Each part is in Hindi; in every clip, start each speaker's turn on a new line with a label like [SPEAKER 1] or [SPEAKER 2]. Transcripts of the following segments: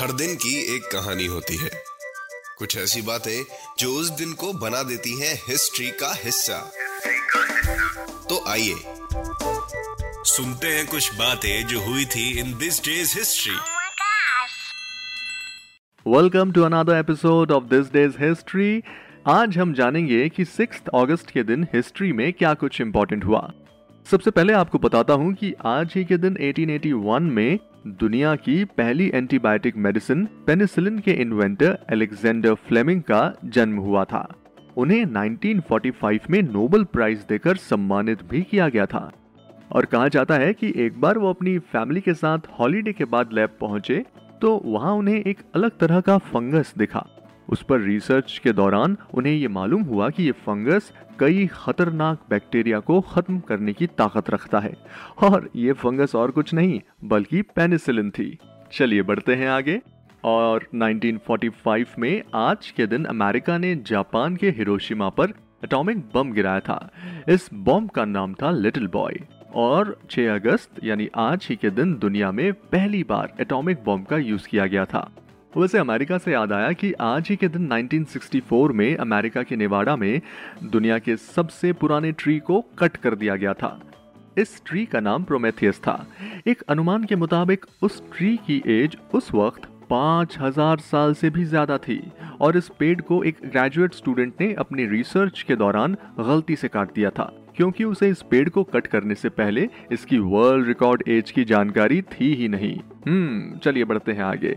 [SPEAKER 1] हर दिन की एक कहानी होती है। कुछ ऐसी बातें जो उस दिन को बना देती हैं हिस्ट्री का हिस्सा। तो आइए सुनते हैं कुछ बातें जो हुई थी in this day's history!
[SPEAKER 2] Welcome to another episode of this day's history आज हम जानेंगे कि सिक्स अगस्त के दिन हिस्ट्री में क्या कुछ इंपॉर्टेंट हुआ। सबसे पहले आपको बताता हूँ कि आज ही के दिन 1881 में दुनिया की पहली एंटीबायोटिक मेडिसिन पेनिसिलिन के इन्वेंटर अलेक्जेंडर फ्लेमिंग का जन्म हुआ था। उन्हें 1945 में नोबल प्राइज देकर सम्मानित भी किया गया था। और कहा जाता है कि एक बार वो अपनी फैमिली के साथ हॉलीडे के बाद लैब पहुँचे तो वहाँ उन्हें एक अलग तरह का फंगस दिखा। उस पर रिसर्च के दौरान उन्हें ये मालूम हुआ कि ये फंगस कई खतरनाक बैक्टीरिया को खत्म करने की ताकत रखता है। और ये फंगस और कुछ नहीं, बल्कि पेनिसिलिन थी। चलिए बढ़ते हैं आगे। और 1945 में आज के दिन अमेरिका ने जापान के हिरोशिमा पर एटॉमिक बम गिराया था। इस बम का नाम था लिटिल बॉय और 6 अगस्त, यानी आज ही के दिन दुनिया में पहली बार एटॉमिक बम का यूज़ किया गया था। वैसे अमेरिका से याद आया कि आज ही के दिन 1964 में अमेरिका के नेवाडा में दुनिया के सबसे पुराने ट्री को कट कर दिया गया था। इस ट्री का नाम प्रोमेथियस था। एक अनुमान के मुताबिक उस ट्री की एज उस वक्त पाँच हज़ार साल से भी ज़्यादा थी और इस पेड़ को एक ग्रेजुएट स्टूडेंट ने अपनी रिसर्च के दौरान गलती से काट दिया था, क्योंकि उसे इस पेड़ को कट करने से पहले इसकी वर्ल्ड रिकॉर्ड एज की जानकारी थी ही नहीं। हम्म चलिए बढ़ते हैं आगे।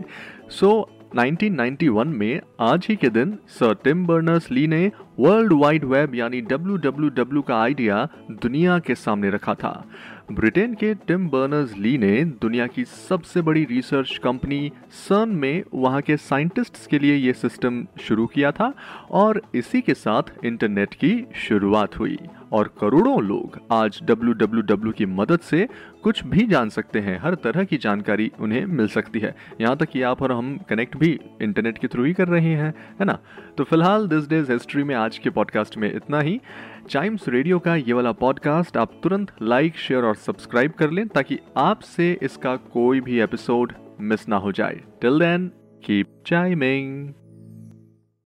[SPEAKER 2] सो 1991 में आज ही के दिन सर टिम बर्नर्स ली ने वर्ल्ड वाइड वेब यानी डब्ल्यू का आइडिया दुनिया के सामने रखा था। ब्रिटेन के टिम बर्नर्स ली ने दुनिया की सबसे बड़ी रिसर्च कंपनी सर्न में वहाँ के साइंटिस्ट्स के लिए ये सिस्टम शुरू किया था और इसी के साथ इंटरनेट की शुरुआत हुई। और करोड़ों लोग आज डब्ल्यू की मदद से कुछ भी जान सकते हैं, हर तरह की जानकारी उन्हें मिल सकती है। यहाँ तक कि आप और हम कनेक्ट भी इंटरनेट के थ्रू ही कर रहे हैं, है ना? तो फ़िलहाल दिस डेज़ हिस्ट्री में आज के पॉडकास्ट में इतना ही। चाइम्स रेडियो का ये वाला पॉडकास्ट आप तुरंत लाइक शेयर और सब्सक्राइब कर लें ताकि आपसे इसका कोई भी एपिसोड मिस ना हो जाए। Till then keep chiming